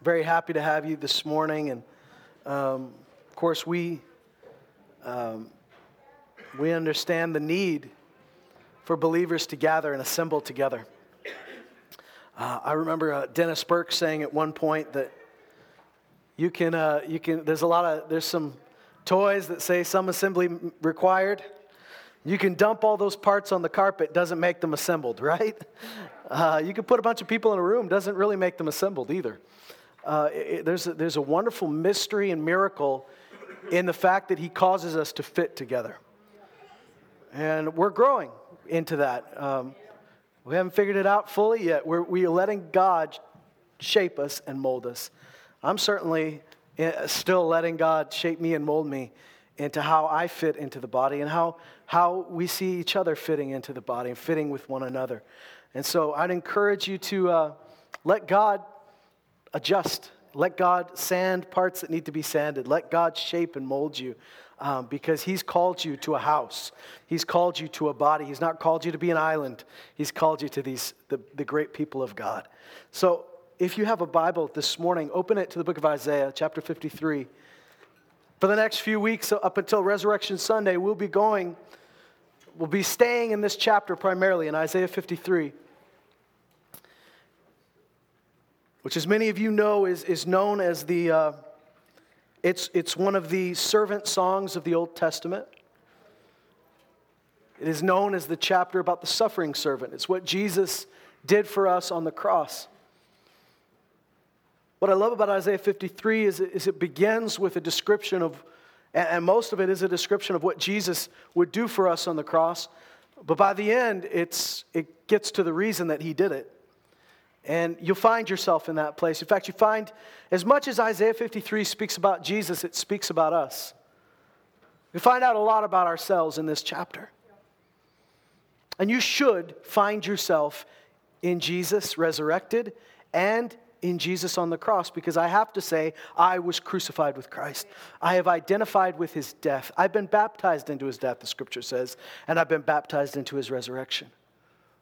Very happy to have you this morning. And um, of course, we, um, we understand the need for believers to gather and assemble together. Uh, I remember uh, Dennis Burke saying at one point that you can, uh, you can, there's a lot of, there's some toys that say some assembly required. You can dump all those parts on the carpet, doesn't make them assembled, right? Uh, you can put a bunch of people in a room, doesn't really make them assembled either. Uh, it, there's, a, there's a wonderful mystery and miracle in the fact that he causes us to fit together. And we're growing into that. Um, we haven't figured it out fully yet. We're, we are letting God shape us and mold us. I'm certainly eh, still letting God shape me and mold me into how I fit into the body and how, how we see each other fitting into the body and fitting with one another. And so I'd encourage you to uh, let God adjust. Let God sand parts that need to be sanded. Let God shape and mold you um, because He's called you to a house. He's called you to a body. He's not called you to be an island. He's called you to these, the, the great people of God. So if you have a Bible this morning, open it to the book of Isaiah, chapter 53. For the next few weeks, up until Resurrection Sunday, we'll be going, we'll be staying in this chapter primarily in Isaiah 53. Which, as many of you know, is, is known as the, uh, it's, it's one of the servant songs of the Old Testament. It is known as the chapter about the suffering servant. It's what Jesus did for us on the cross. What I love about Isaiah 53 is it, is it begins with a description of, and most of it is a description of what Jesus would do for us on the cross. But by the end, it's, it gets to the reason that he did it. And you'll find yourself in that place. In fact, you find, as much as Isaiah 53 speaks about Jesus, it speaks about us. We find out a lot about ourselves in this chapter. And you should find yourself in Jesus resurrected and in Jesus on the cross because I have to say, I was crucified with Christ. I have identified with his death. I've been baptized into his death, the scripture says, and I've been baptized into his resurrection.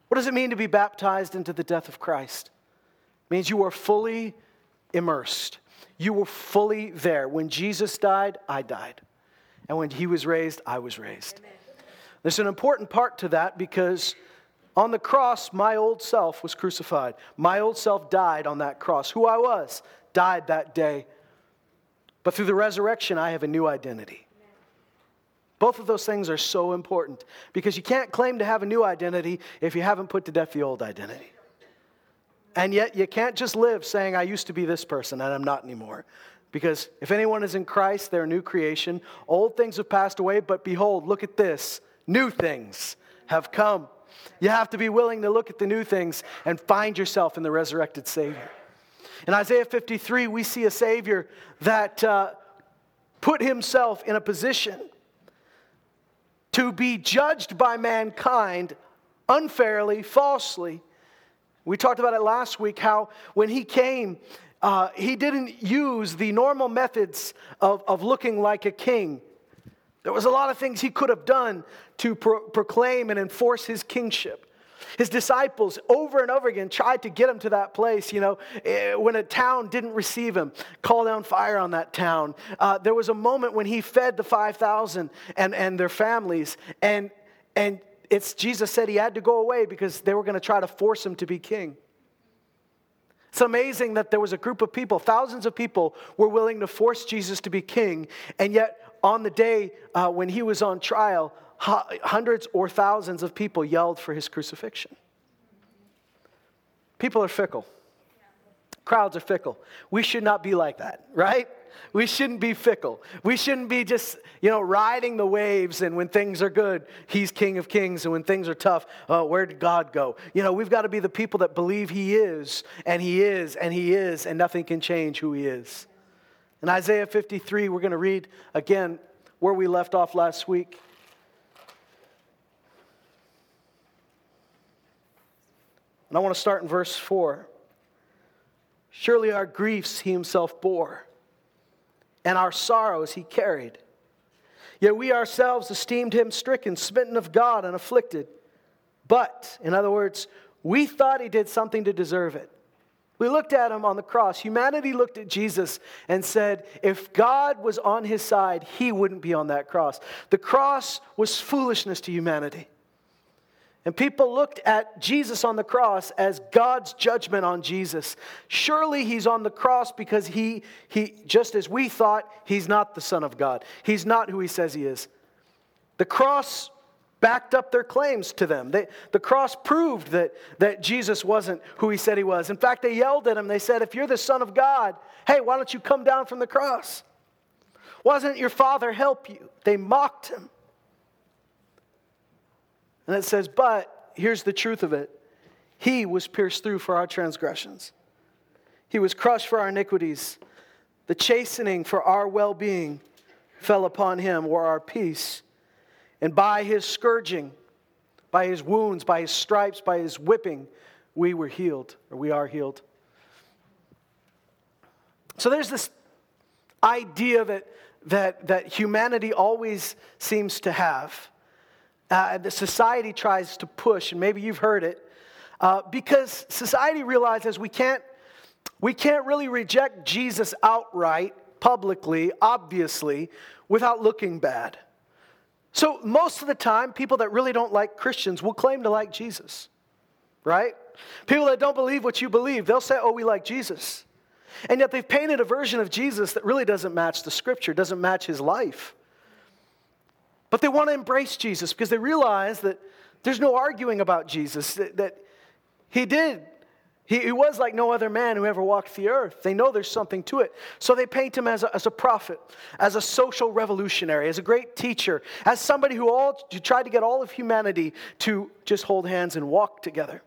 What does it mean to be baptized into the death of Christ? Means you are fully immersed. You were fully there. When Jesus died, I died. And when he was raised, I was raised. Amen. There's an important part to that because on the cross, my old self was crucified. My old self died on that cross. Who I was died that day. But through the resurrection, I have a new identity. Both of those things are so important because you can't claim to have a new identity if you haven't put to death the old identity. And yet, you can't just live saying, I used to be this person and I'm not anymore. Because if anyone is in Christ, they're a new creation. Old things have passed away, but behold, look at this new things have come. You have to be willing to look at the new things and find yourself in the resurrected Savior. In Isaiah 53, we see a Savior that uh, put himself in a position to be judged by mankind unfairly, falsely. We talked about it last week how when he came, uh, he didn't use the normal methods of, of looking like a king. There was a lot of things he could have done to pro- proclaim and enforce his kingship. His disciples over and over again tried to get him to that place. You know, eh, when a town didn't receive him, call down fire on that town. Uh, there was a moment when he fed the 5,000 and, and their families, and, and it's, Jesus said he had to go away because they were going to try to force him to be king. It's amazing that there was a group of people, thousands of people were willing to force Jesus to be king, and yet on the day uh, when he was on trial, hundreds or thousands of people yelled for his crucifixion. People are fickle. Crowds are fickle. We should not be like that, right? We shouldn't be fickle. We shouldn't be just, you know, riding the waves and when things are good, he's king of kings. And when things are tough, uh, oh, where did God go? You know, we've got to be the people that believe he is and he is and he is and nothing can change who he is. In Isaiah 53, we're going to read again where we left off last week. And I want to start in verse 4. Surely our griefs he himself bore, and our sorrows he carried. Yet we ourselves esteemed him stricken, smitten of God, and afflicted. But, in other words, we thought he did something to deserve it. We looked at him on the cross. Humanity looked at Jesus and said, if God was on his side, he wouldn't be on that cross. The cross was foolishness to humanity. And people looked at Jesus on the cross as God's judgment on Jesus. Surely he's on the cross because he, he, just as we thought, he's not the Son of God. He's not who he says he is. The cross backed up their claims to them. They, the cross proved that, that Jesus wasn't who he said he was. In fact, they yelled at him. They said, If you're the Son of God, hey, why don't you come down from the cross? Doesn't your Father help you? They mocked him. And it says, But here's the truth of it He was pierced through for our transgressions, He was crushed for our iniquities. The chastening for our well being fell upon Him, or our peace. And by His scourging, by His wounds, by His stripes, by His whipping, we were healed, or we are healed. So there's this idea that, that, that humanity always seems to have uh, that society tries to push, and maybe you've heard it, uh, because society realizes we can't, we can't really reject Jesus outright, publicly, obviously, without looking bad. So, most of the time, people that really don't like Christians will claim to like Jesus, right? People that don't believe what you believe, they'll say, oh, we like Jesus. And yet they've painted a version of Jesus that really doesn't match the scripture, doesn't match his life. But they want to embrace Jesus because they realize that there's no arguing about Jesus, that, that he did. He, he, was like no other man who ever walked the earth. They know there's something to it. So they paint him as a, as a prophet, as a social revolutionary, as a great teacher, as somebody who, all, who tried to get all of humanity to just hold hands and walk together.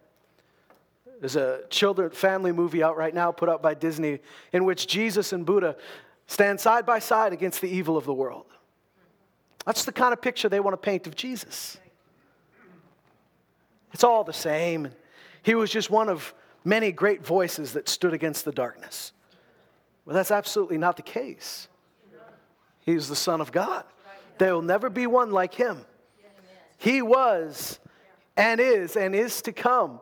There's a children family movie out right now put out by Disney in which Jesus and Buddha stand side by side against the evil of the world. That's the kind of picture they want to paint of Jesus. It's all the same. He was just one of many great voices that stood against the darkness. Well, that's absolutely not the case. He's the Son of God. There will never be one like him. He was and is and is to come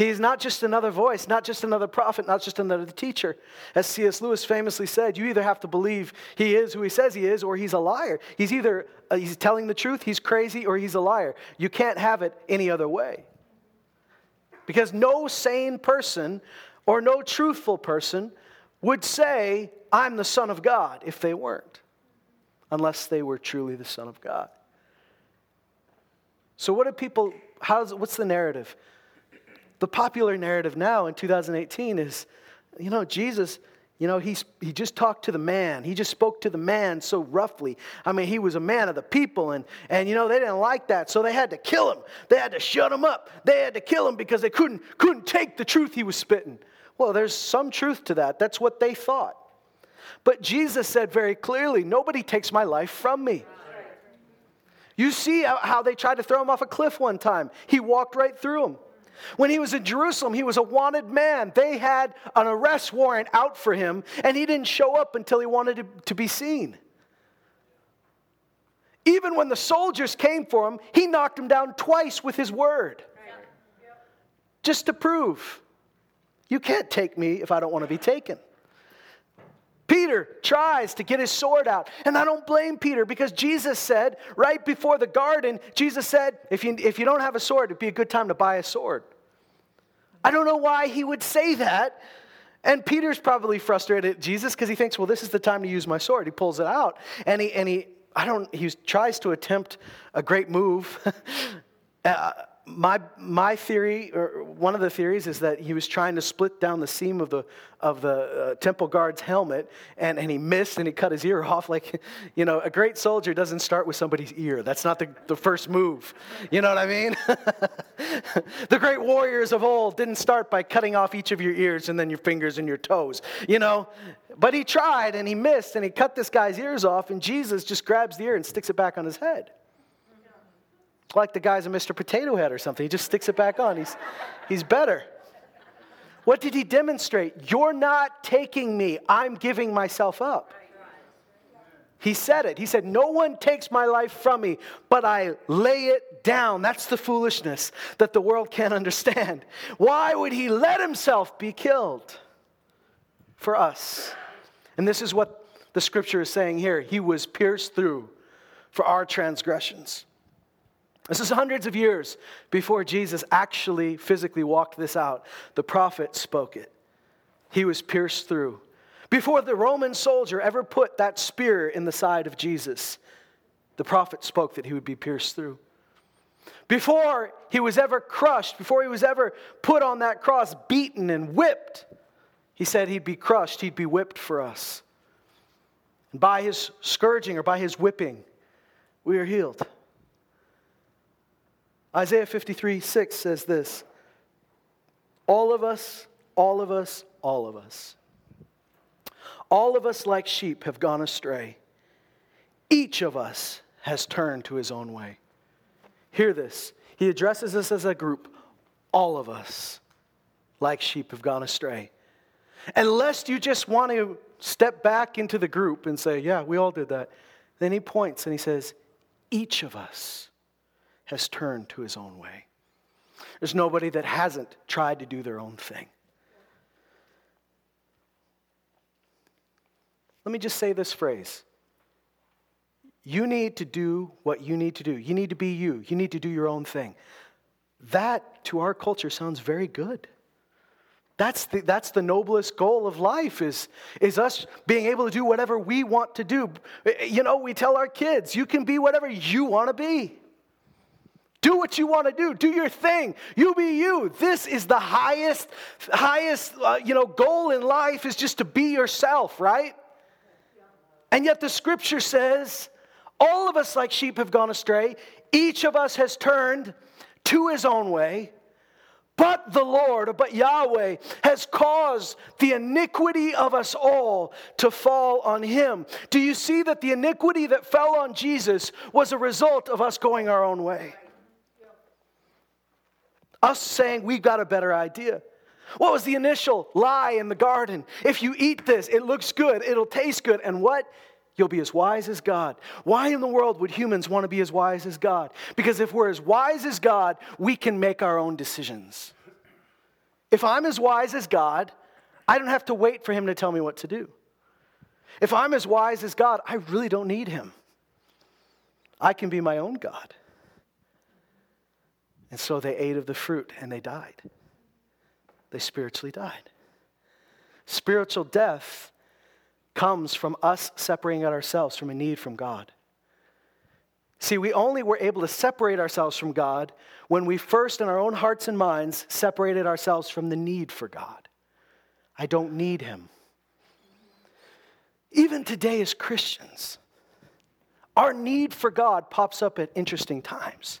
He's not just another voice, not just another prophet, not just another teacher. As C.S. Lewis famously said, you either have to believe he is who he says he is or he's a liar. He's either uh, he's telling the truth, he's crazy, or he's a liar. You can't have it any other way. Because no sane person or no truthful person would say, I'm the Son of God, if they weren't, unless they were truly the Son of God. So, what do people, how's, what's the narrative? The popular narrative now in 2018 is, you know, Jesus, you know, he's, he just talked to the man. He just spoke to the man so roughly. I mean, he was a man of the people, and, and you know, they didn't like that, so they had to kill him. They had to shut him up. They had to kill him because they couldn't, couldn't take the truth he was spitting. Well, there's some truth to that. That's what they thought. But Jesus said very clearly, Nobody takes my life from me. You see how they tried to throw him off a cliff one time. He walked right through them. When he was in Jerusalem, he was a wanted man. They had an arrest warrant out for him, and he didn't show up until he wanted to, be seen. Even when the soldiers came for him, he knocked them down twice with his word. Just to prove you can't take me if I don't want to be taken. Peter tries to get his sword out. And I don't blame Peter because Jesus said, right before the garden, Jesus said, if you, if you don't have a sword, it'd be a good time to buy a sword. I don't know why he would say that. And Peter's probably frustrated at Jesus because he thinks, well, this is the time to use my sword. He pulls it out and he, and he I don't, he tries to attempt a great move. uh, my, my theory, or one of the theories, is that he was trying to split down the seam of the, of the uh, temple guard's helmet, and, and he missed and he cut his ear off. Like, you know, a great soldier doesn't start with somebody's ear. That's not the, the first move. You know what I mean? the great warriors of old didn't start by cutting off each of your ears and then your fingers and your toes, you know? But he tried and he missed and he cut this guy's ears off, and Jesus just grabs the ear and sticks it back on his head like the guys in Mr. Potato Head or something. He just sticks it back on. He's, he's better. What did he demonstrate? You're not taking me, I'm giving myself up. He said it. He said, No one takes my life from me, but I lay it down. That's the foolishness that the world can't understand. Why would he let himself be killed? For us. And this is what the scripture is saying here. He was pierced through for our transgressions. This is hundreds of years before Jesus actually physically walked this out. The prophet spoke it. He was pierced through before the Roman soldier ever put that spear in the side of Jesus, the prophet spoke that he would be pierced through. Before he was ever crushed, before he was ever put on that cross, beaten and whipped, he said he'd be crushed, he'd be whipped for us. And by his scourging or by his whipping, we are healed. Isaiah 53 6 says this All of us, all of us, all of us all of us, like sheep, have gone astray. Each of us has turned to his own way. Hear this. He addresses us as a group. All of us, like sheep, have gone astray. And lest you just want to step back into the group and say, Yeah, we all did that, then he points and he says, Each of us has turned to his own way. There's nobody that hasn't tried to do their own thing. Let me just say this phrase. You need to do what you need to do. You need to be you. You need to do your own thing. That, to our culture, sounds very good. That's the, that's the noblest goal of life is, is us being able to do whatever we want to do. You know, we tell our kids, you can be whatever you want to be. Do what you want to do. Do your thing. You be you. This is the highest, highest, uh, you know, goal in life is just to be yourself, right? And yet the scripture says, all of us like sheep have gone astray. Each of us has turned to his own way. But the Lord, but Yahweh, has caused the iniquity of us all to fall on him. Do you see that the iniquity that fell on Jesus was a result of us going our own way? Us saying we've got a better idea. What was the initial lie in the garden? If you eat this, it looks good, it'll taste good, and what? You'll be as wise as God. Why in the world would humans want to be as wise as God? Because if we're as wise as God, we can make our own decisions. If I'm as wise as God, I don't have to wait for Him to tell me what to do. If I'm as wise as God, I really don't need Him. I can be my own God. And so they ate of the fruit and they died they spiritually died. Spiritual death comes from us separating ourselves from a need from God. See, we only were able to separate ourselves from God when we first, in our own hearts and minds, separated ourselves from the need for God. I don't need Him. Even today, as Christians, our need for God pops up at interesting times.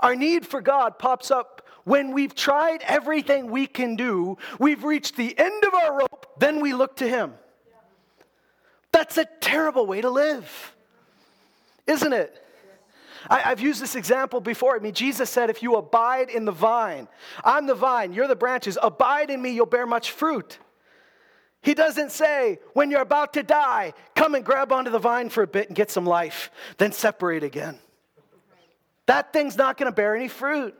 Our need for God pops up when we've tried everything we can do, we've reached the end of our rope, then we look to Him. That's a terrible way to live, isn't it? I, have used this example before. I mean, Jesus said, If you abide in the vine, I'm the vine, you're the branches, abide in me, you'll bear much fruit. He doesn't say, when you're about to die, come and grab onto the vine for a bit and get some life, then separate again. That thing's not going to bear any fruit.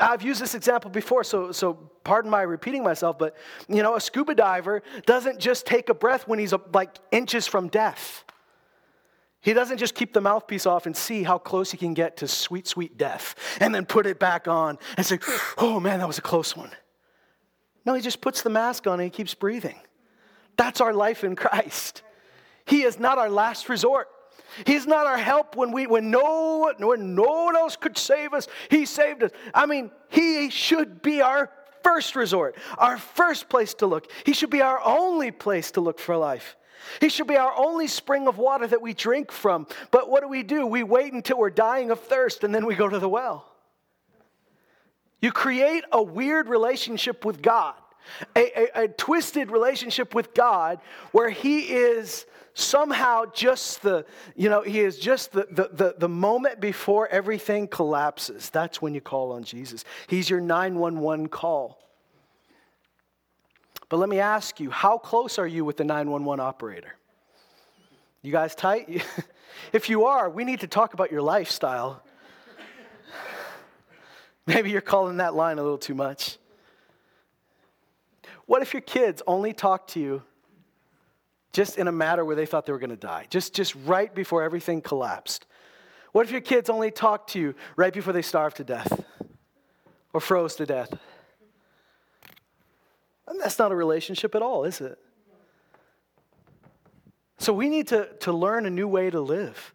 I've used this example before, so, so pardon my repeating myself, but you know, a scuba diver doesn't just take a breath when he's like inches from death. He doesn't just keep the mouthpiece off and see how close he can get to sweet, sweet death and then put it back on and say, oh man, that was a close one. No, he just puts the mask on and he keeps breathing. That's our life in Christ. He is not our last resort. He's not our help when, we, when, no, when no one else could save us. He saved us. I mean, He should be our first resort, our first place to look. He should be our only place to look for life. He should be our only spring of water that we drink from. But what do we do? We wait until we're dying of thirst and then we go to the well. You create a weird relationship with God, a, a, a twisted relationship with God where He is somehow just the, you know, he is just the, the, the, the, moment before everything collapses. That's when you call on Jesus. He's your 911 call. But let me ask you, how close are you with the 911 operator? You guys tight? if you are, we need to talk about your lifestyle. Maybe you're calling that line a little too much. What if your kids only talk to you just in a matter where they thought they were going to die? Just, just right before everything collapsed. What if your kids only talked to you right before they starved to death or froze to death? And that's not a relationship at all, is it? So we need to, to learn a new way to live,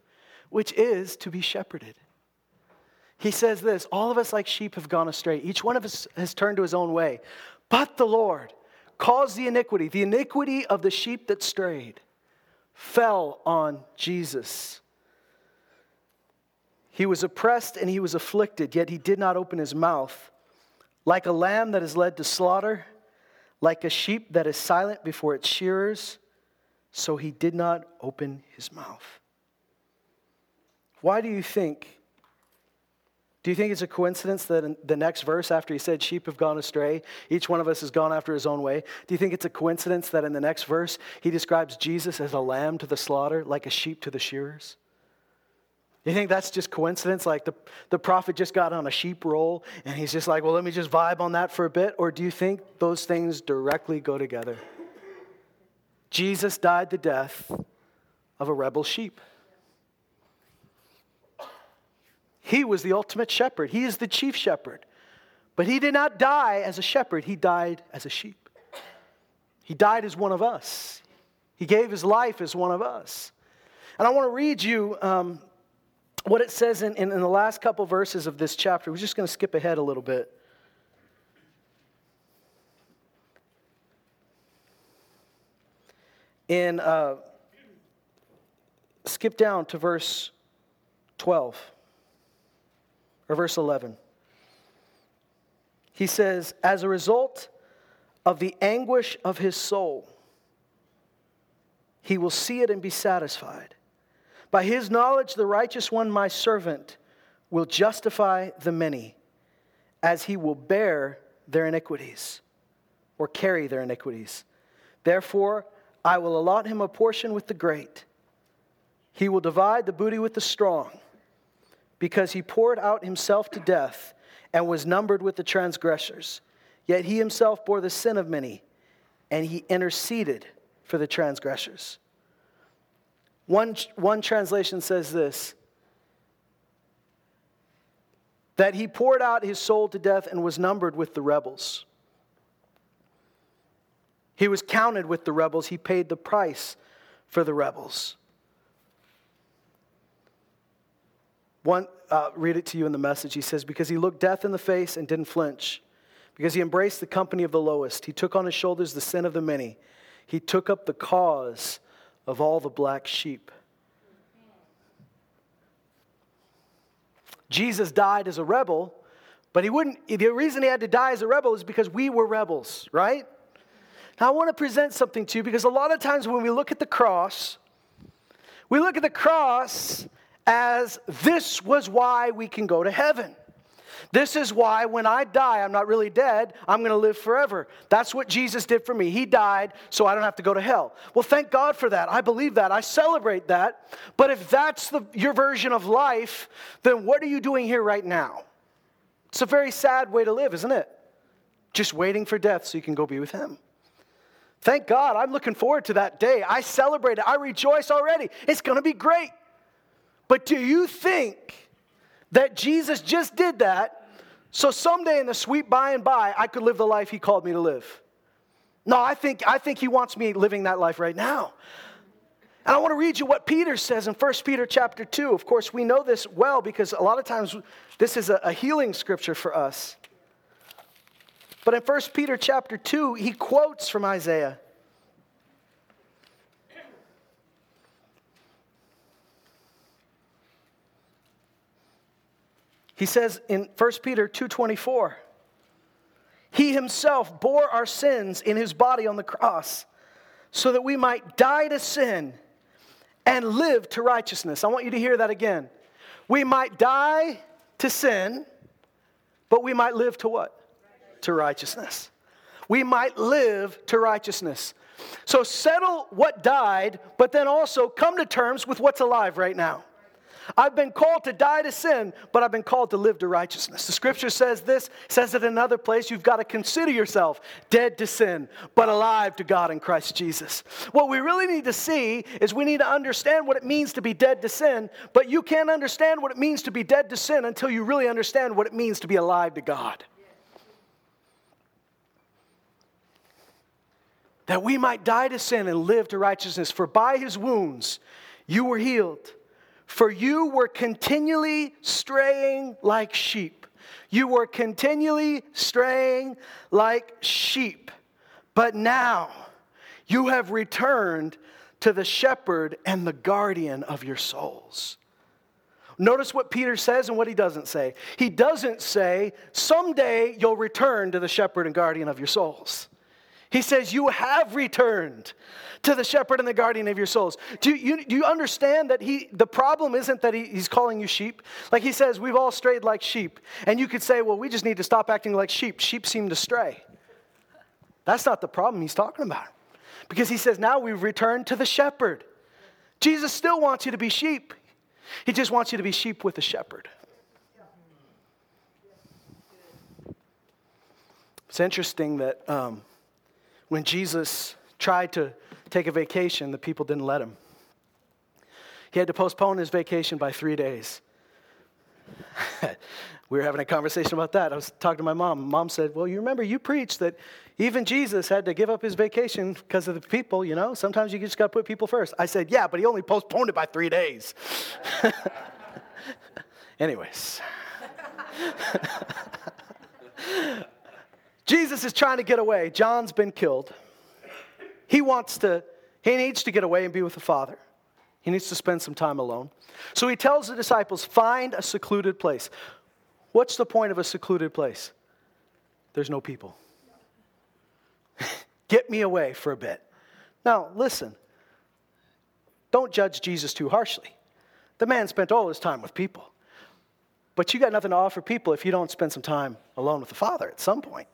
which is to be shepherded. He says this All of us, like sheep, have gone astray. Each one of us has turned to his own way. But the Lord caused the iniquity, the iniquity of the sheep that strayed, fell on Jesus. He was oppressed and he was afflicted, yet he did not open his mouth. Like a lamb that is led to slaughter, like a sheep that is silent before its shearers, so he did not open his mouth. Why do you think? Do you think it's a coincidence that in the next verse, after he said, Sheep have gone astray, each one of us has gone after his own way? Do you think it's a coincidence that in the next verse, he describes Jesus as a lamb to the slaughter, like a sheep to the shearers? You think that's just coincidence? Like the, the prophet just got on a sheep roll and he's just like, well, let me just vibe on that for a bit? Or do you think those things directly go together? Jesus died the death of a rebel sheep. He was the ultimate shepherd, he is the chief shepherd. But he did not die as a shepherd, he died as a sheep. He died as one of us, he gave his life as one of us. And I want to read you um, what it says in, in, in the last couple verses of this chapter. We're just going to skip ahead a little bit. In uh, skip down to verse 12 or verse 11. He says, As a result of the anguish of his soul, he will see it and be satisfied. By his knowledge, the righteous one, my servant, will justify the many, as he will bear their iniquities or carry their iniquities. Therefore, I will allot him a portion with the great. He will divide the booty with the strong, because he poured out himself to death and was numbered with the transgressors. Yet he himself bore the sin of many, and he interceded for the transgressors. One, one translation says this that he poured out his soul to death and was numbered with the rebels. He was counted with the rebels. He paid the price for the rebels. One, uh, read it to you in the message. He says, Because he looked death in the face and didn't flinch, because he embraced the company of the lowest, he took on his shoulders the sin of the many, he took up the cause of all the black sheep. Jesus died as a rebel, but he wouldn't, the reason he had to die as a rebel is because we were rebels, right? Now, I want to present something to you because a lot of times when we look at the cross, we look at the cross as this was why we can go to heaven. This is why when I die, I'm not really dead, I'm to live forever. That's what Jesus did for me. He died so I don't have to go to hell. Well, thank God for that. I believe that. I celebrate that. But if that's the, your version of life, then what are you doing here right now? It's a very sad way to live, isn't it? Just waiting for death so you can go be with Him. Thank God. I'm looking forward to that day. I celebrate it. I rejoice already. It's going to be great. But do you think that Jesus just did that so someday in the sweet by and by I could live the life he called me to live. No, I think, I think he wants me living that life right now. And I want to read you what Peter says in 1 Peter chapter 2. Of course, we know this well because a lot of times this is a, a healing scripture for us. But in 1 Peter chapter 2, he quotes from Isaiah. He says in 1 Peter 2:24, he himself bore our sins in his body on the cross so that we might die to sin and live to righteousness. I want you to hear that again. We might die to sin, but we might live to what? To righteousness. we might live to righteousness. So settle what died, but then also come to terms with what's alive right now. I've been called to die to sin, but I've been called to live to righteousness. The scripture says this, says it in another place. You've got to consider yourself dead to sin, but alive to God in Christ Jesus. What we really need to see is we need to understand what it means to be dead to sin, but you can't understand what it means to be dead to sin until you really understand what it means to be alive to God. That we might die to sin and live to righteousness, for by his wounds you were healed. For you were continually straying like sheep. You were continually straying like sheep. But now you have returned to the shepherd and the guardian of your souls. Notice what Peter says and what he doesn't say. He doesn't say, someday you'll return to the shepherd and guardian of your souls. He says, You have returned to the shepherd and the guardian of your souls. Do you, do you understand that he, the problem isn't that he, he's calling you sheep? Like he says, We've all strayed like sheep. And you could say, Well, we just need to stop acting like sheep. Sheep seem to stray. That's not the problem he's talking about. Because he says, Now we've returned to the shepherd. Jesus still wants you to be sheep, he just wants you to be sheep with a shepherd. It's interesting that. Um, when Jesus tried to take a vacation, the people didn't let him. He had to postpone his vacation by three days. we were having a conversation about that. I was talking to my mom. Mom said, Well, you remember you preached that even Jesus had to give up his vacation because of the people, you know? Sometimes you just got to put people first. I said, Yeah, but he only postponed it by three days. Anyways. Jesus is trying to get away. John's been killed. He wants to, he needs to get away and be with the Father. He needs to spend some time alone. So he tells the disciples, find a secluded place. What's the point of a secluded place? There's no people. get me away for a bit. Now, listen, don't judge Jesus too harshly. The man spent all his time with people. But you got nothing to offer people if you don't spend some time alone with the Father at some point.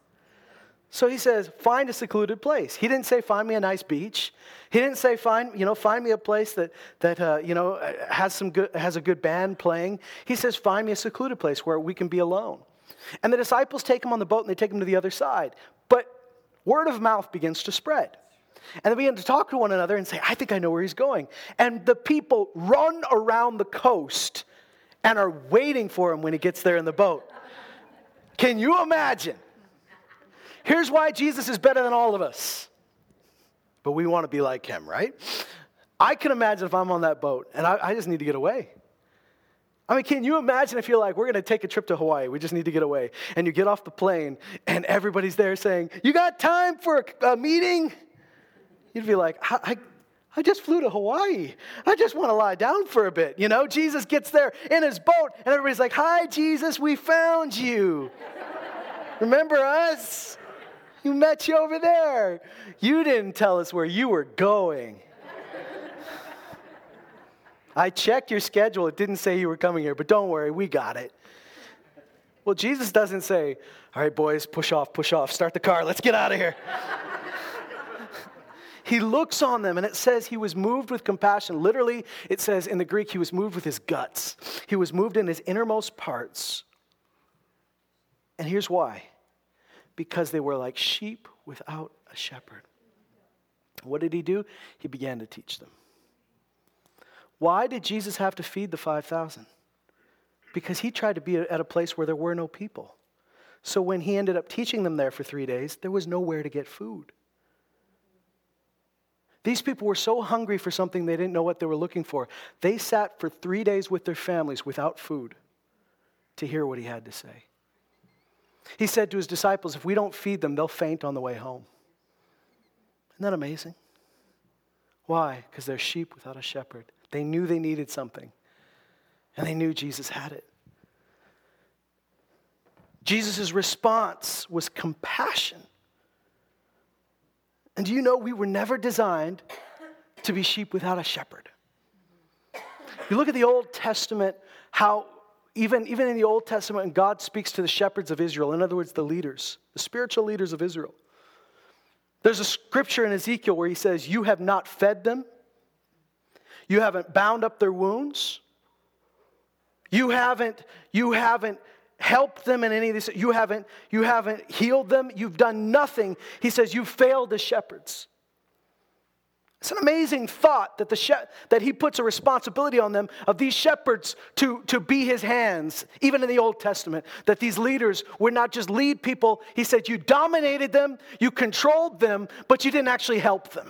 So he says, find a secluded place. He didn't say, find me a nice beach. He didn't say, find, you know, find me a place that, that uh, you know, has, some good, has a good band playing. He says, find me a secluded place where we can be alone. And the disciples take him on the boat and they take him to the other side. But word of mouth begins to spread. And they begin to talk to one another and say, I think I know where he's going. And the people run around the coast and are waiting for him when he gets there in the boat. Can you imagine? Here's why Jesus is better than all of us. But we want to be like him, right? I can imagine if I'm on that boat and I, I just need to get away. I mean, can you imagine if you're like, we're going to take a trip to Hawaii, we just need to get away, and you get off the plane and everybody's there saying, You got time for a, a meeting? You'd be like, I, I, I just flew to Hawaii. I just want to lie down for a bit. You know, Jesus gets there in his boat, and everybody's like, Hi, Jesus, we found you. Remember us? You met you over there. You didn't tell us where you were going. I checked your schedule. It didn't say you were coming here, but don't worry, we got it. Well, Jesus doesn't say, All right, boys, push off, push off, start the car, let's get out of here. he looks on them and it says he was moved with compassion. Literally, it says in the Greek, he was moved with his guts, he was moved in his innermost parts. And here's why because they were like sheep without a shepherd. What did he do? He began to teach them. Why did Jesus have to feed the 5,000? Because he tried to be at a place where there were no people. So when he ended up teaching them there for three days, there was nowhere to get food. These people were so hungry for something they didn't know what they were looking for. They sat for three days with their families without food to hear what he had to say. He said to his disciples, If we don't feed them, they'll faint on the way home. Isn't that amazing? Why? Because they're sheep without a shepherd. They knew they needed something, and they knew Jesus had it. Jesus' response was compassion. And do you know we were never designed to be sheep without a shepherd? You look at the Old Testament, how even, even in the Old Testament, God speaks to the shepherds of Israel, in other words, the leaders, the spiritual leaders of Israel. There's a scripture in Ezekiel where he says, You have not fed them, you haven't bound up their wounds, you haven't, you haven't helped them in any of this, you haven't, you haven't healed them, you've done nothing. He says, "You've failed as shepherds. It's an amazing thought that, the she- that he puts a responsibility on them of these shepherds to, to be his hands, even in the Old Testament, that these leaders would not just lead people. He said, You dominated them, you controlled them, but you didn't actually help them.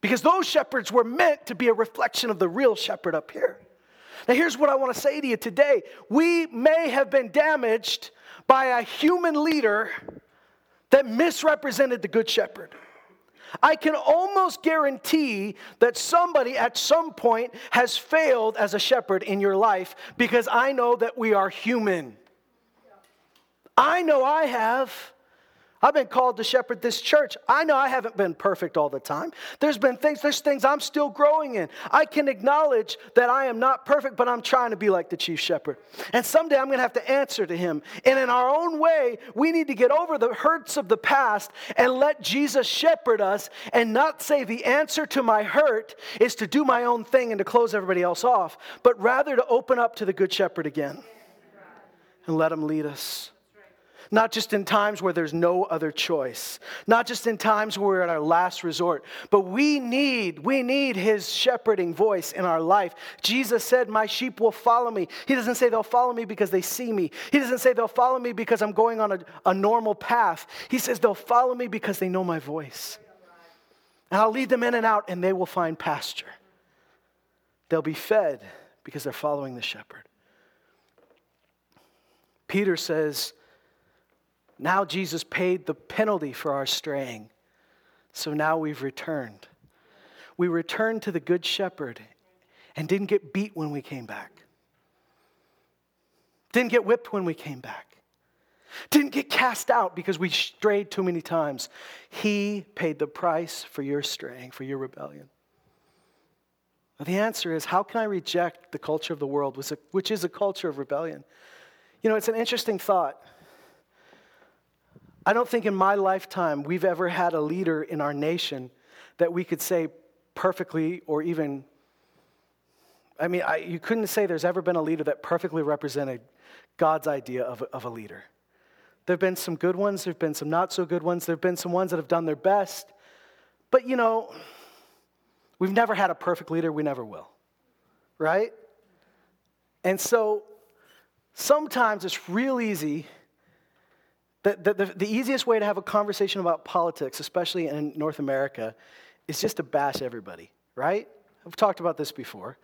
Because those shepherds were meant to be a reflection of the real shepherd up here. Now, here's what I want to say to you today we may have been damaged by a human leader that misrepresented the good shepherd. I can almost guarantee that somebody at some point has failed as a shepherd in your life because I know that we are human. I know I have. I've been called to shepherd this church. I know I haven't been perfect all the time. There's been things, there's things I'm still growing in. I can acknowledge that I am not perfect, but I'm trying to be like the chief shepherd. And someday I'm going to have to answer to him. And in our own way, we need to get over the hurts of the past and let Jesus shepherd us and not say the answer to my hurt is to do my own thing and to close everybody else off, but rather to open up to the good shepherd again and let him lead us. Not just in times where there's no other choice. Not just in times where we're at our last resort. But we need, we need his shepherding voice in our life. Jesus said, My sheep will follow me. He doesn't say they'll follow me because they see me. He doesn't say they'll follow me because I'm going on a, a normal path. He says they'll follow me because they know my voice. And I'll lead them in and out and they will find pasture. They'll be fed because they're following the shepherd. Peter says, now Jesus paid the penalty for our straying. So now we've returned. We returned to the Good Shepherd and didn't get beat when we came back. Didn't get whipped when we came back. Didn't get cast out because we strayed too many times. He paid the price for your straying, for your rebellion. Well, the answer is how can I reject the culture of the world, which is a culture of rebellion? You know, it's an interesting thought. I don't think in my lifetime we've ever had a leader in our nation that we could say perfectly or even, I mean, I, you couldn't say there's ever been a leader that perfectly represented God's idea of, of a leader. There have been some good ones, there have been some not so good ones, there have been some ones that have done their best. But you know, we've never had a perfect leader, we never will, right? And so sometimes it's real easy the, the, the, easiest way to have a conversation about politics, especially in North America, is just to bash everybody, right? I've talked about this before.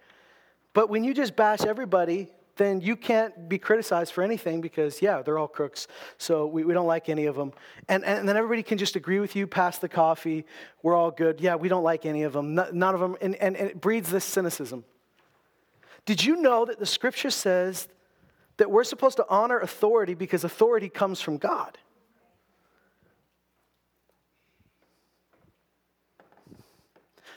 But when you just bash everybody, then you can't be criticized for anything because, yeah, they're all crooks. So we, we don't like any of them. And, and then everybody can just agree with you, pass the coffee, we're all good. Yeah, we don't like any of them, none of them. And, and, and it breeds this cynicism. Did you know that the scripture says that we're supposed to honor authority because authority comes from God.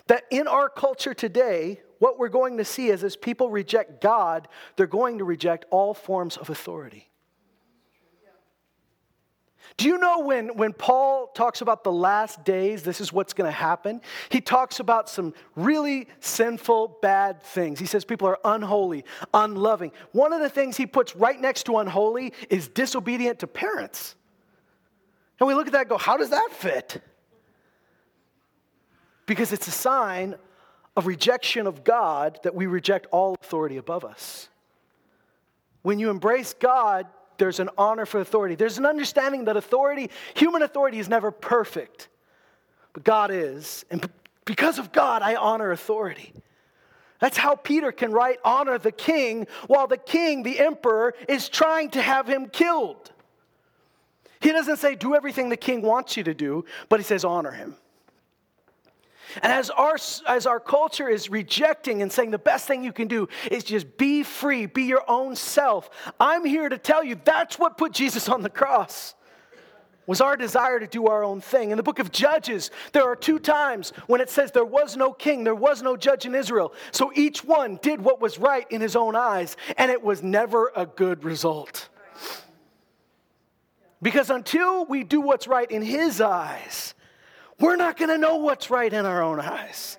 That in our culture today, what we're going to see is as people reject God, they're going to reject all forms of authority. Do you know when, when Paul talks about the last days, this is what's going to happen? He talks about some really sinful, bad things. He says people are unholy, unloving. One of the things he puts right next to unholy is disobedient to parents. And we look at that and go, how does that fit? Because it's a sign of rejection of God that we reject all authority above us. When you embrace God, there's an honor for authority. There's an understanding that authority, human authority, is never perfect, but God is. And because of God, I honor authority. That's how Peter can write, honor the king, while the king, the emperor, is trying to have him killed. He doesn't say, do everything the king wants you to do, but he says, honor him. And as our, as our culture is rejecting and saying the best thing you can do is just be free, be your own self, I'm here to tell you that's what put Jesus on the cross. Was our desire to do our own thing. In the book of Judges, there are two times when it says there was no king, there was no judge in Israel. So each one did what was right in his own eyes, and it was never a good result. Because until we do what's right in His eyes, we're not going to know what's right in our own eyes.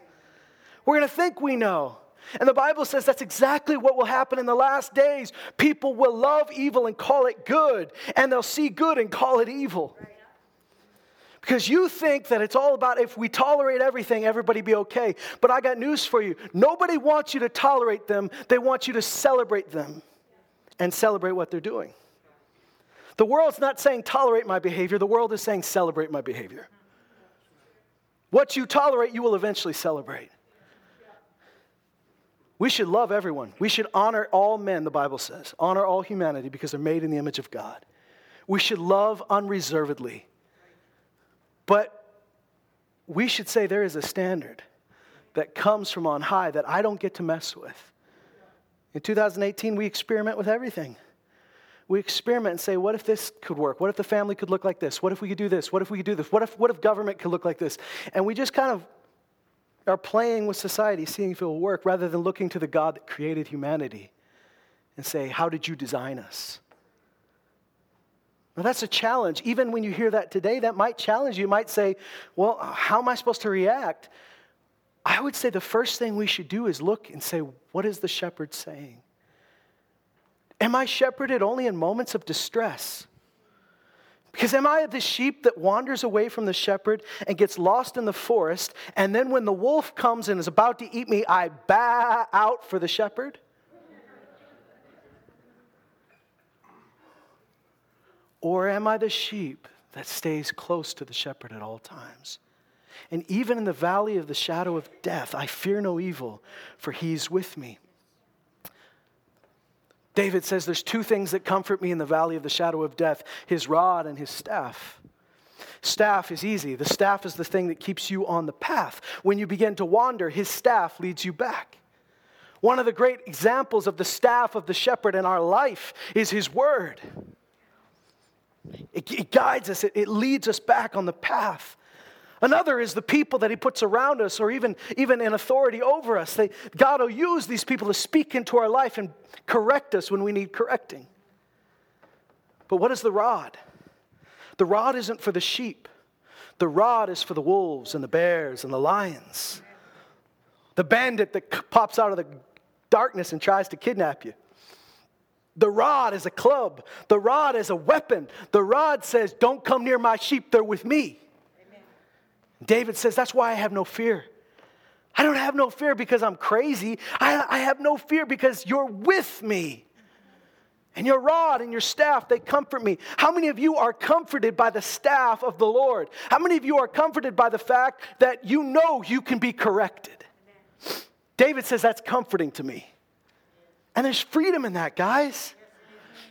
We're going to think we know. And the Bible says that's exactly what will happen in the last days. People will love evil and call it good, and they'll see good and call it evil. Because you think that it's all about if we tolerate everything, everybody be okay. But I got news for you. Nobody wants you to tolerate them, they want you to celebrate them and celebrate what they're doing. The world's not saying tolerate my behavior, the world is saying celebrate my behavior. What you tolerate, you will eventually celebrate. We should love everyone. We should honor all men, the Bible says. Honor all humanity because they're made in the image of God. We should love unreservedly. But we should say there is a standard that comes from on high that I don't get to mess with. In 2018, we experiment with everything. We experiment and say, what if this could work? What if the family could look like this? What if we could do this? What if we could do this? What if, what if government could look like this? And we just kind of are playing with society, seeing if it will work, rather than looking to the God that created humanity and say, How did you design us? Now, that's a challenge. Even when you hear that today, that might challenge you. You might say, Well, how am I supposed to react? I would say the first thing we should do is look and say, What is the shepherd saying? Am I shepherded only in moments of distress? Because am I the sheep that wanders away from the shepherd and gets lost in the forest, and then when the wolf comes and is about to eat me, I bow out for the shepherd? Or am I the sheep that stays close to the shepherd at all times? And even in the valley of the shadow of death, I fear no evil, for he's with me. David says there's two things that comfort me in the valley of the shadow of death his rod and his staff. Staff is easy. The staff is the thing that keeps you on the path. When you begin to wander, his staff leads you back. One of the great examples of the staff of the shepherd in our life is his word. It, it guides us, it, it leads us back on the path. Another is the people that he puts around us or even, even in authority over us. They, God will use these people to speak into our life and correct us when we need correcting. But what is the rod? The rod isn't for the sheep, the rod is for the wolves and the bears and the lions. The bandit that pops out of the darkness and tries to kidnap you. The rod is a club. The rod is a weapon. The rod says, Don't come near my sheep, they're with me. David says, That's why I have no fear. I don't have no fear because I'm crazy. I, I have no fear because you're with me. And your rod and your staff, they comfort me. How many of you are comforted by the staff of the Lord? How many of you are comforted by the fact that you know you can be corrected? David says, That's comforting to me. And there's freedom in that, guys.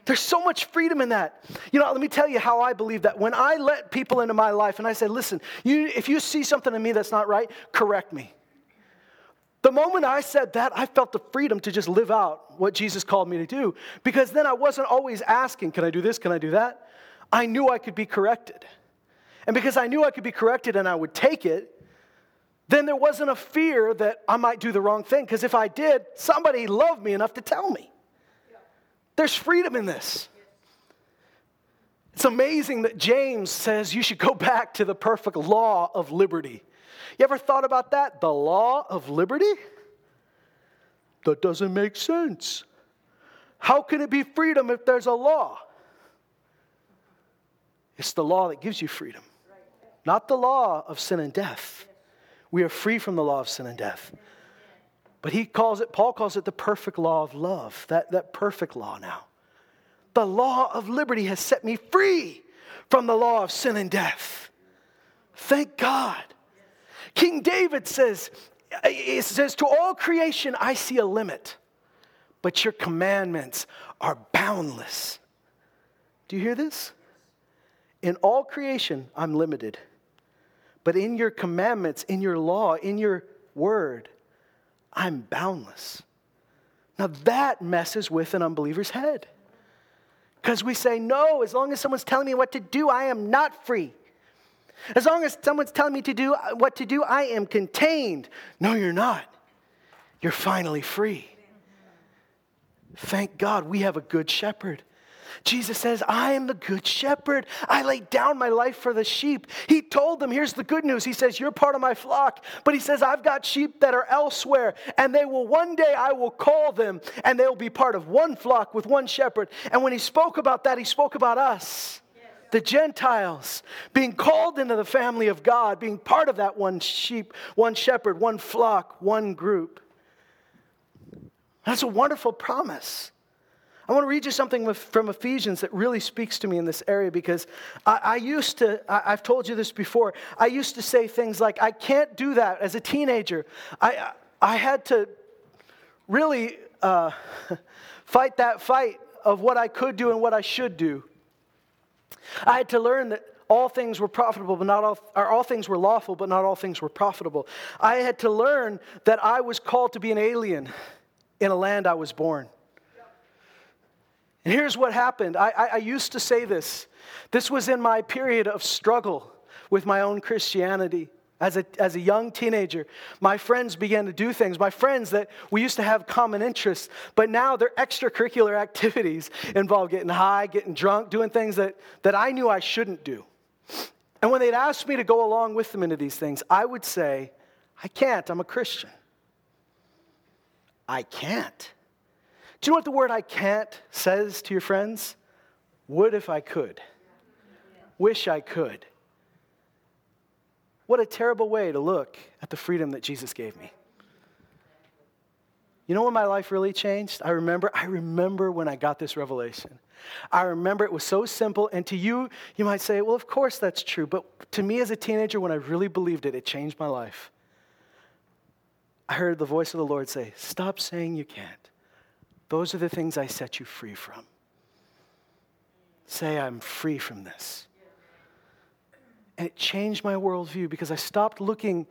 There's so much freedom in that. You know, let me tell you how I believe that. When I let people into my life and I say, listen, you, if you see something in me that's not right, correct me. The moment I said that, I felt the freedom to just live out what Jesus called me to do because then I wasn't always asking, can I do this? Can I do that? I knew I could be corrected. And because I knew I could be corrected and I would take it, then there wasn't a fear that I might do the wrong thing because if I did, somebody loved me enough to tell me. There's freedom in this. It's amazing that James says you should go back to the perfect law of liberty. You ever thought about that? The law of liberty? That doesn't make sense. How can it be freedom if there's a law? It's the law that gives you freedom, not the law of sin and death. We are free from the law of sin and death. But he calls it, Paul calls it the perfect law of love, that, that perfect law now. The law of liberty has set me free from the law of sin and death. Thank God. King David says, it says, To all creation I see a limit, but your commandments are boundless. Do you hear this? In all creation, I'm limited. But in your commandments, in your law, in your word, I'm boundless. Now that messes with an unbeliever's head. Because we say, no, as long as someone's telling me what to do, I am not free. As long as someone's telling me to do what to do, I am contained. No, you're not. You're finally free. Thank God we have a good shepherd. Jesus says, I am the good shepherd. I lay down my life for the sheep. He told them, here's the good news. He says, You're part of my flock. But he says, I've got sheep that are elsewhere, and they will one day I will call them, and they'll be part of one flock with one shepherd. And when he spoke about that, he spoke about us the Gentiles, being called into the family of God, being part of that one sheep, one shepherd, one flock, one group. That's a wonderful promise. I want to read you something from Ephesians that really speaks to me in this area because I, I used to, I, have told you this before, I used to say things like, I can't do that as a teenager. I, I had to really uh, fight that fight of what I could do and what I should do. I had to learn that all things were profitable, but not all, or all things were lawful, but not all things were profitable. I had to learn that I was called to be an alien in a land I was born. And here's what happened. I, I, I, used to say this. This was in my period of struggle with my own Christianity. As a, as a young teenager, my friends began to do things. My friends that we used to have common interests, but now their extracurricular activities involve getting high, getting drunk, doing things that, that I knew I shouldn't do. And when they'd ask me to go along with them into these things, I would say, I can't, I'm a Christian. I can't. Do you know what the word I can't says to your friends? Would if I could. Wish I could. What a terrible way to look at the freedom that Jesus gave me. You know when my life really changed? I remember, I remember when I got this revelation. I remember it was so simple, and to you, you might say, well, of course that's true. But to me as a teenager, when I really believed it, it changed my life. I heard the voice of the Lord say, Stop saying you can't. Those are the things I set you free from. Say, I'm free from this. And it changed my worldview because I stopped looking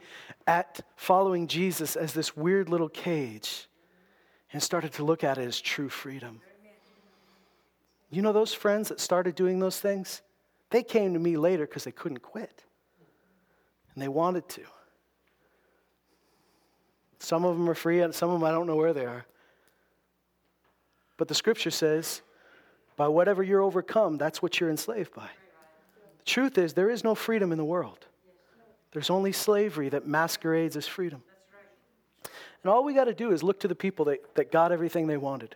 at following Jesus as this weird little cage and started to look at it as true freedom. You know, those friends that started doing those things, they came to me later because they couldn't quit. And they wanted to. Some of them are free, and some of them I don't know where they are. But the scripture says, by whatever you're overcome, that's what you're enslaved by. The truth is, there is no freedom in the world. There's only slavery that masquerades as freedom. And all we got to do is look to the people that, that got everything they wanted.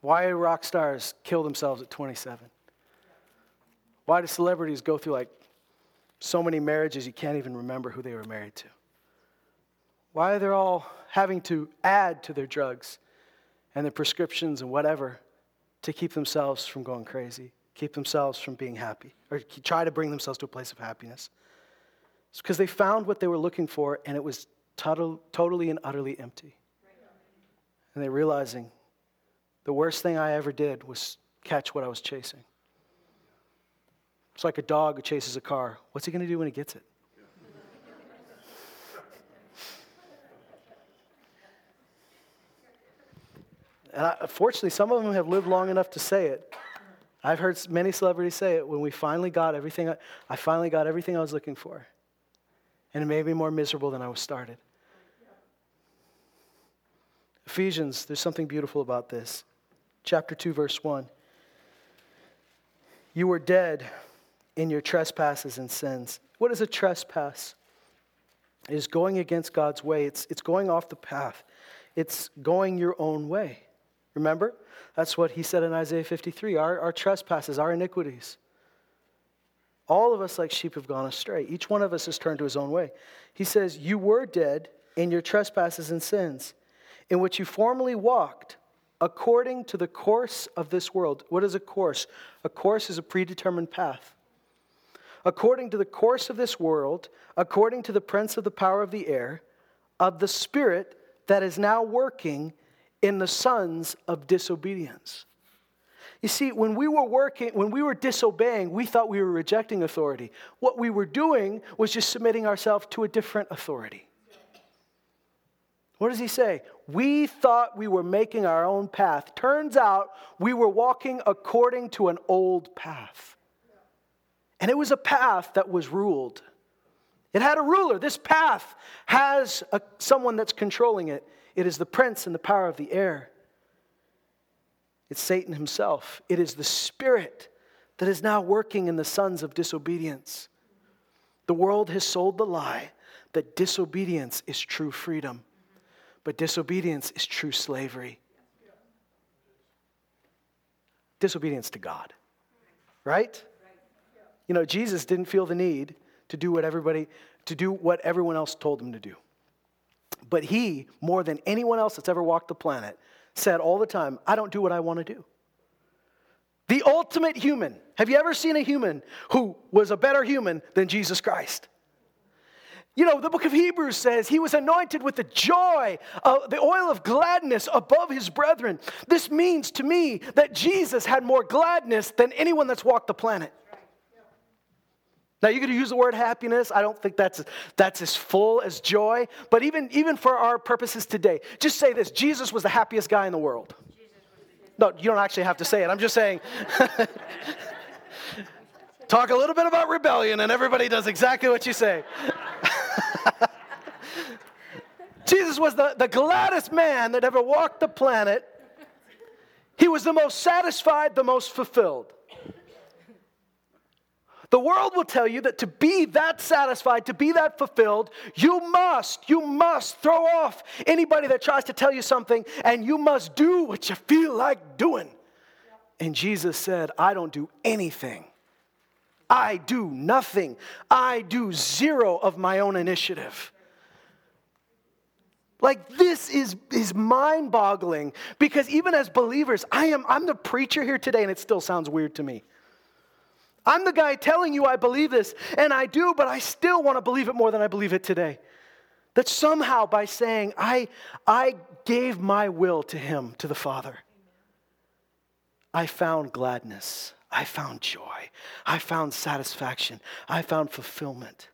Why do rock stars kill themselves at 27? Why do celebrities go through like so many marriages you can't even remember who they were married to? Why are they're all having to add to their drugs and their prescriptions and whatever to keep themselves from going crazy, keep themselves from being happy, or try to bring themselves to a place of happiness. It's because they found what they were looking for and it was total, totally and utterly empty. And they're realizing the worst thing I ever did was catch what I was chasing. It's like a dog who chases a car. What's he going to do when he gets it? And I, fortunately, some of them have lived long enough to say it. I've heard many celebrities say it when we finally got everything, I finally got everything I was looking for. And it made me more miserable than I was started. Ephesians, there's something beautiful about this. Chapter 2, verse 1. You were dead in your trespasses and sins. What is a trespass? It is going against God's way, it's, it's going off the path, it's going your own way. Remember? That's what he said in Isaiah 53 our, our trespasses, our iniquities. All of us, like sheep, have gone astray. Each one of us has turned to his own way. He says, You were dead in your trespasses and sins, in which you formerly walked according to the course of this world. What is a course? A course is a predetermined path. According to the course of this world, according to the prince of the power of the air, of the spirit that is now working in the sons of disobedience. You see, when we were working, when we were disobeying, we thought we were rejecting authority. What we were doing was just submitting ourselves to a different authority. What does he say? We thought we were making our own path. Turns out we were walking according to an old path. And it was a path that was ruled. It had a ruler. This path has a, someone that's controlling it. It is the prince and the power of the air. It's Satan himself. It is the spirit that is now working in the sons of disobedience. The world has sold the lie that disobedience is true freedom, but disobedience is true slavery. Disobedience to God, right? You know, Jesus didn't feel the need to do what everybody, to do what everyone else told him to do. But he, more than anyone else that's ever walked the planet, said all the time, I don't do what I want to do. The ultimate human. Have you ever seen a human who was a better human than Jesus Christ? You know, the book of Hebrews says he was anointed with the joy, of the oil of gladness above his brethren. This means to me that Jesus had more gladness than anyone that's walked the planet. Now, you could use the word happiness. I don't think that's, that's as full as joy. But even, even for our purposes today, just say this Jesus was the happiest guy in the world. No, you don't actually have to say it. I'm just saying. Talk a little bit about rebellion, and everybody does exactly what you say. Jesus was the, the gladdest man that ever walked the planet. He was the most satisfied, the most fulfilled. The world will tell you that to be that satisfied, to be that fulfilled, you must, you must throw off anybody that tries to tell you something and you must do what you feel like doing. And Jesus said, I don't do anything. I do nothing. I do zero of my own initiative. Like this is, is mind boggling because even as believers, I am I'm the preacher here today and it still sounds weird to me. I'm the guy telling you I believe this, and I do, but I still want to believe it more than I believe it today. That somehow by saying, I, I gave my will to Him, to the Father, I found gladness, I found joy, I found satisfaction, I found fulfillment.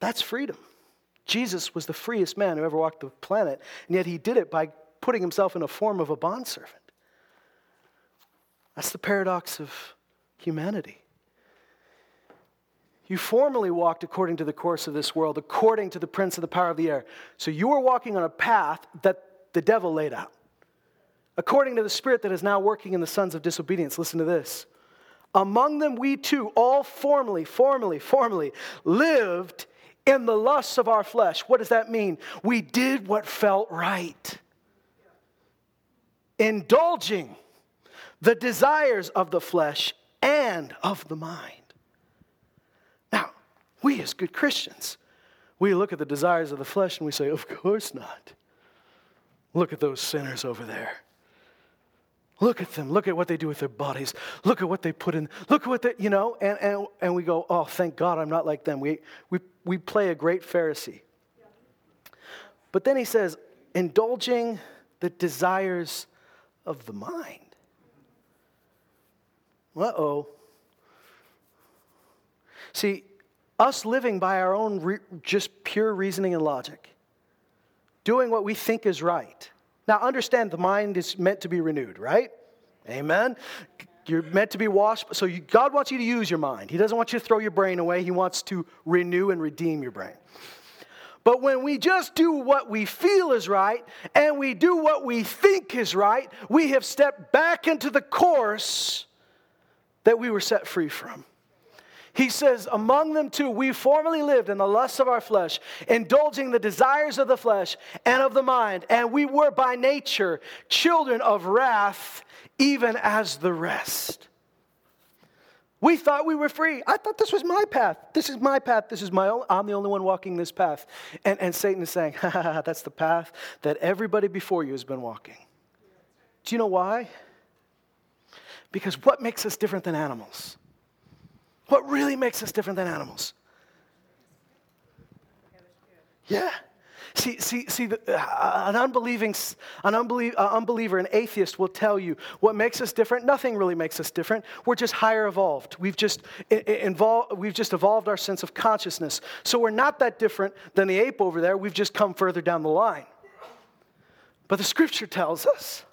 That's freedom. Jesus was the freest man who ever walked the planet, and yet he did it by putting himself in a form of a bondservant. That's the paradox of humanity. You formerly walked according to the course of this world, according to the prince of the power of the air. So you were walking on a path that the devil laid out. According to the spirit that is now working in the sons of disobedience. Listen to this. Among them, we too, all formerly, formerly, formerly lived in the lusts of our flesh. What does that mean? We did what felt right, indulging the desires of the flesh and of the mind. Now, we as good Christians, we look at the desires of the flesh and we say, Of course not. Look at those sinners over there. Look at them. Look at what they do with their bodies. Look at what they put in. Look at what they, you know, and, and, and we go, oh, thank God I'm not like them. We, we, we play a great Pharisee. But then he says, indulging the desires of the mind. Uh oh. See, us living by our own re- just pure reasoning and logic, doing what we think is right. Now, understand the mind is meant to be renewed, right? Amen. You're meant to be washed. So, you, God wants you to use your mind. He doesn't want you to throw your brain away, He wants to renew and redeem your brain. But when we just do what we feel is right and we do what we think is right, we have stepped back into the course that we were set free from. He says, Among them too, we formerly lived in the lusts of our flesh, indulging the desires of the flesh and of the mind, and we were by nature children of wrath, even as the rest. We thought we were free. I thought this was my path. This is my path. This is my own. I'm the only one walking this path. And, and Satan is saying, ha, ha, ha, that's the path that everybody before you has been walking. Do you know why? Because what makes us different than animals? What really makes us different than animals? Yeah. See, see, see the, uh, an, unbelieving, an unbelie- uh, unbeliever, an atheist will tell you what makes us different. Nothing really makes us different. We're just higher evolved. We've just, involved, we've just evolved our sense of consciousness. So we're not that different than the ape over there. We've just come further down the line. But the scripture tells us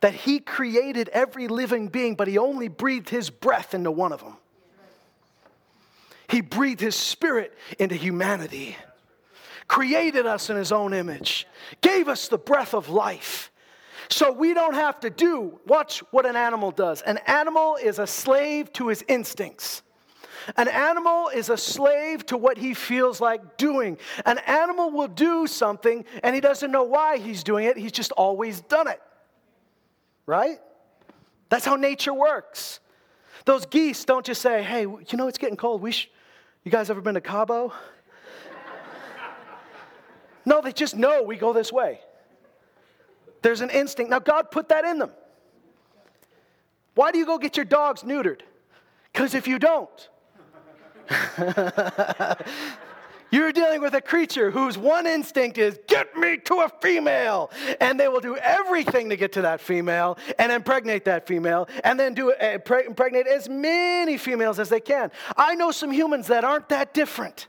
that He created every living being, but He only breathed His breath into one of them. He breathed His Spirit into humanity, created us in His own image, gave us the breath of life. So we don't have to do, watch what an animal does. An animal is a slave to his instincts. An animal is a slave to what he feels like doing. An animal will do something and he doesn't know why he's doing it, he's just always done it. Right? That's how nature works. Those geese don't just say, hey, you know, it's getting cold. We sh- you guys ever been to Cabo? no, they just know we go this way. There's an instinct. Now, God put that in them. Why do you go get your dogs neutered? Because if you don't, You're dealing with a creature whose one instinct is, get me to a female. And they will do everything to get to that female and impregnate that female and then do uh, impregnate as many females as they can. I know some humans that aren't that different.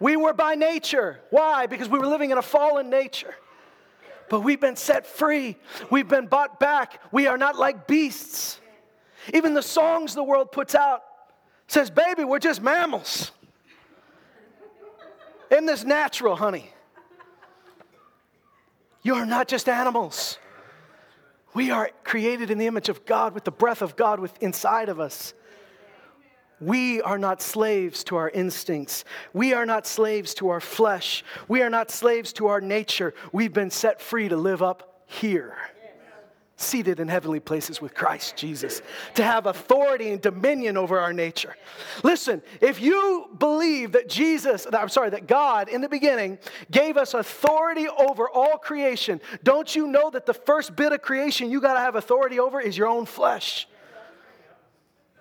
we were by nature. Why? Because we were living in a fallen nature but we've been set free. We've been bought back. We are not like beasts. Even the songs the world puts out says, baby, we're just mammals. Isn't this natural, honey? You are not just animals. We are created in the image of God with the breath of God with inside of us. We are not slaves to our instincts. We are not slaves to our flesh. We are not slaves to our nature. We've been set free to live up here, seated in heavenly places with Christ Jesus, to have authority and dominion over our nature. Listen, if you believe that Jesus, I'm sorry, that God in the beginning gave us authority over all creation, don't you know that the first bit of creation you got to have authority over is your own flesh?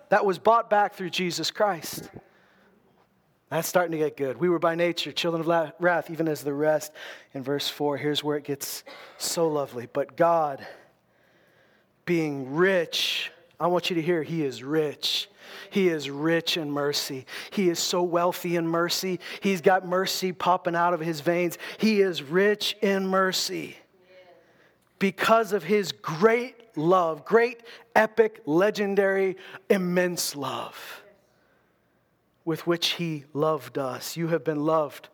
that was bought back through Jesus Christ. That's starting to get good. We were by nature children of wrath, even as the rest. In verse 4, here's where it gets so lovely. But God, being rich, I want you to hear, He is rich. He is rich in mercy. He is so wealthy in mercy. He's got mercy popping out of His veins. He is rich in mercy because of His great love, great, epic, legendary, immense love with which He loved us. You have been loved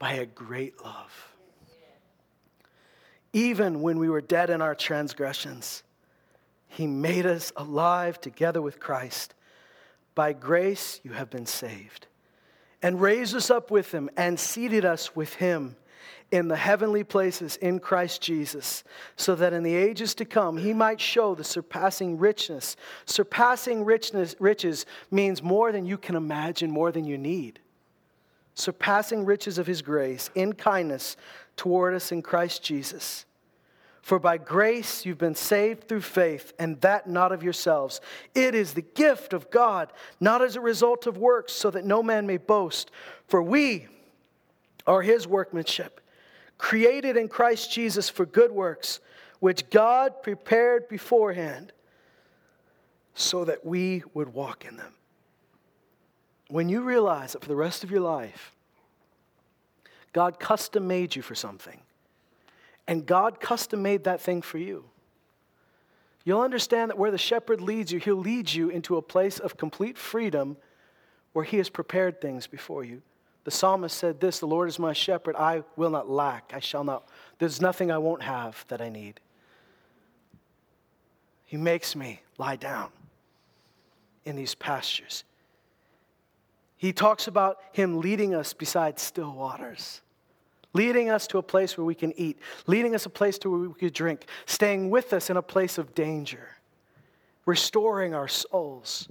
by a great love. Even when we were dead in our transgressions, He made us alive together with Christ. By grace, you have been saved, and raised us up with Him, and seated us with Him in the heavenly places in Christ Jesus, so that in the ages to come he might show the surpassing richness. Surpassing richness, riches means more than you can imagine, more than you need. Surpassing riches of his grace in kindness toward us in Christ Jesus. For by grace you've been saved through faith, and that not of yourselves. It is the gift of God, not as a result of works, so that no man may boast. For we are his workmanship created in Christ Jesus for good works, which God prepared beforehand so that we would walk in them. When you realize that for the rest of your life, God custom made you for something, and God custom made that thing for you. You'll understand that where the shepherd leads you, he'll lead you into a place of complete freedom where he has prepared things before you. The psalmist said this The Lord is my shepherd, I will not lack, I shall not, there's nothing I won't have that I need. He makes me lie down in these pastures. He talks about Him leading us beside still waters, leading us to a place where we can eat, leading us a place to where we can drink, staying with us in a place of danger, restoring our souls.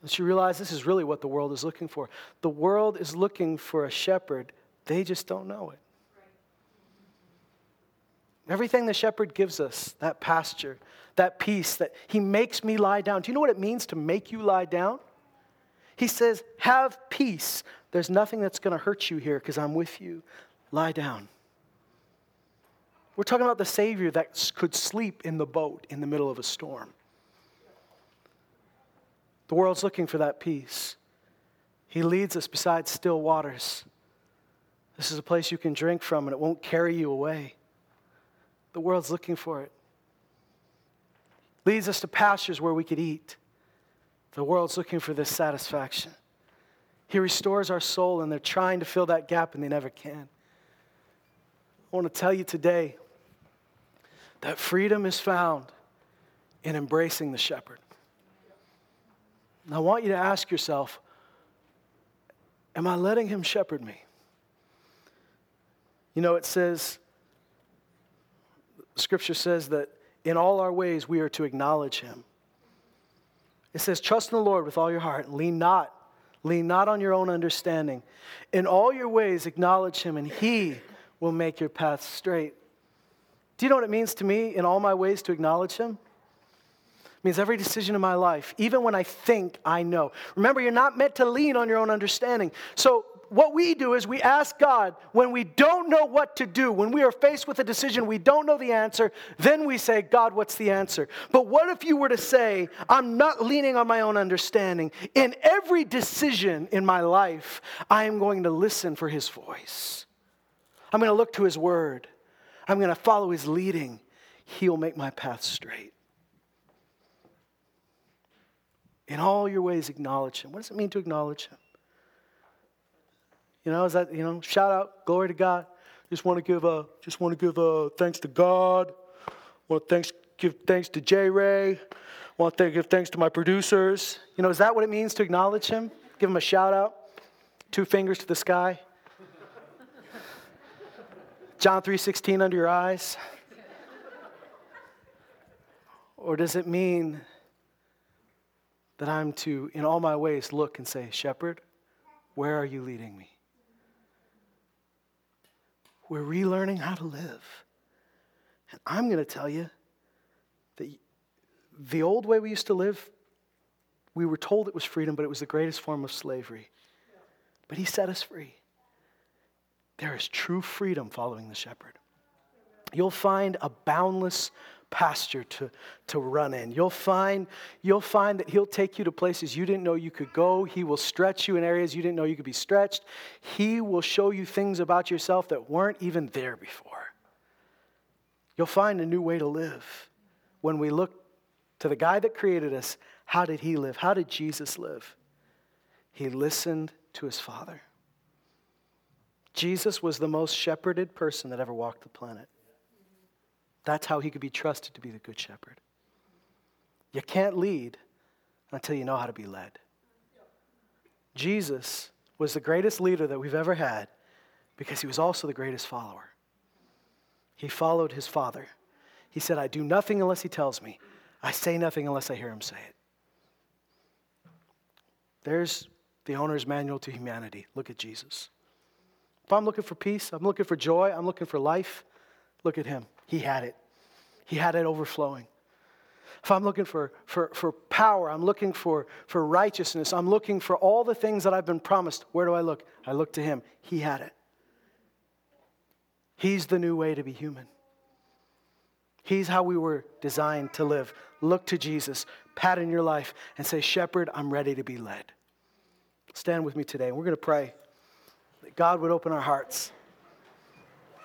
Don't you realize this is really what the world is looking for? The world is looking for a shepherd, they just don't know it. Everything the shepherd gives us, that pasture, that peace, that he makes me lie down. Do you know what it means to make you lie down? He says, Have peace. There's nothing that's going to hurt you here because I'm with you. Lie down. We're talking about the Savior that could sleep in the boat in the middle of a storm. The world's looking for that peace. He leads us beside still waters. This is a place you can drink from and it won't carry you away. The world's looking for it. Leads us to pastures where we could eat. The world's looking for this satisfaction. He restores our soul, and they're trying to fill that gap, and they never can. I want to tell you today that freedom is found in embracing the shepherd. And I want you to ask yourself Am I letting him shepherd me? You know, it says, Scripture says that in all our ways we are to acknowledge him. It says, Trust in the Lord with all your heart, lean not, lean not on your own understanding. In all your ways acknowledge him, and he will make your path straight. Do you know what it means to me in all my ways to acknowledge him? It means every decision in my life, even when I think I know. Remember, you're not meant to lean on your own understanding. So what we do is we ask God when we don't know what to do, when we are faced with a decision, we don't know the answer, then we say, God, what's the answer? But what if you were to say, I'm not leaning on my own understanding? In every decision in my life, I am going to listen for his voice. I'm going to look to his word. I'm going to follow his leading. He'll make my path straight. In all your ways, acknowledge him. What does it mean to acknowledge him? You know, is that, you know, shout out, glory to God. Just want to give a, just want to give a thanks to God. Want to thanks, give thanks to J Ray. Want to give thanks to my producers. You know, is that what it means to acknowledge him? Give him a shout out. Two fingers to the sky. John 3:16 under your eyes? Or does it mean that I'm to in all my ways look and say, "Shepherd, where are you leading me?" We're relearning how to live. And I'm going to tell you that the old way we used to live, we were told it was freedom, but it was the greatest form of slavery. But he set us free. There is true freedom following the shepherd. You'll find a boundless pasture to, to run in. You'll find, you'll find that He'll take you to places you didn't know you could go. He will stretch you in areas you didn't know you could be stretched. He will show you things about yourself that weren't even there before. You'll find a new way to live. When we look to the guy that created us, how did He live? How did Jesus live? He listened to His Father. Jesus was the most shepherded person that ever walked the planet. That's how he could be trusted to be the good shepherd. You can't lead until you know how to be led. Jesus was the greatest leader that we've ever had because he was also the greatest follower. He followed his father. He said, I do nothing unless he tells me. I say nothing unless I hear him say it. There's the owner's manual to humanity. Look at Jesus. If I'm looking for peace, I'm looking for joy, I'm looking for life, look at him. He had it. He had it overflowing. If I'm looking for, for, for power, I'm looking for, for righteousness, I'm looking for all the things that I've been promised, where do I look? I look to Him. He had it. He's the new way to be human. He's how we were designed to live. Look to Jesus, pattern your life, and say, Shepherd, I'm ready to be led. Stand with me today, and we're going to pray that God would open our hearts.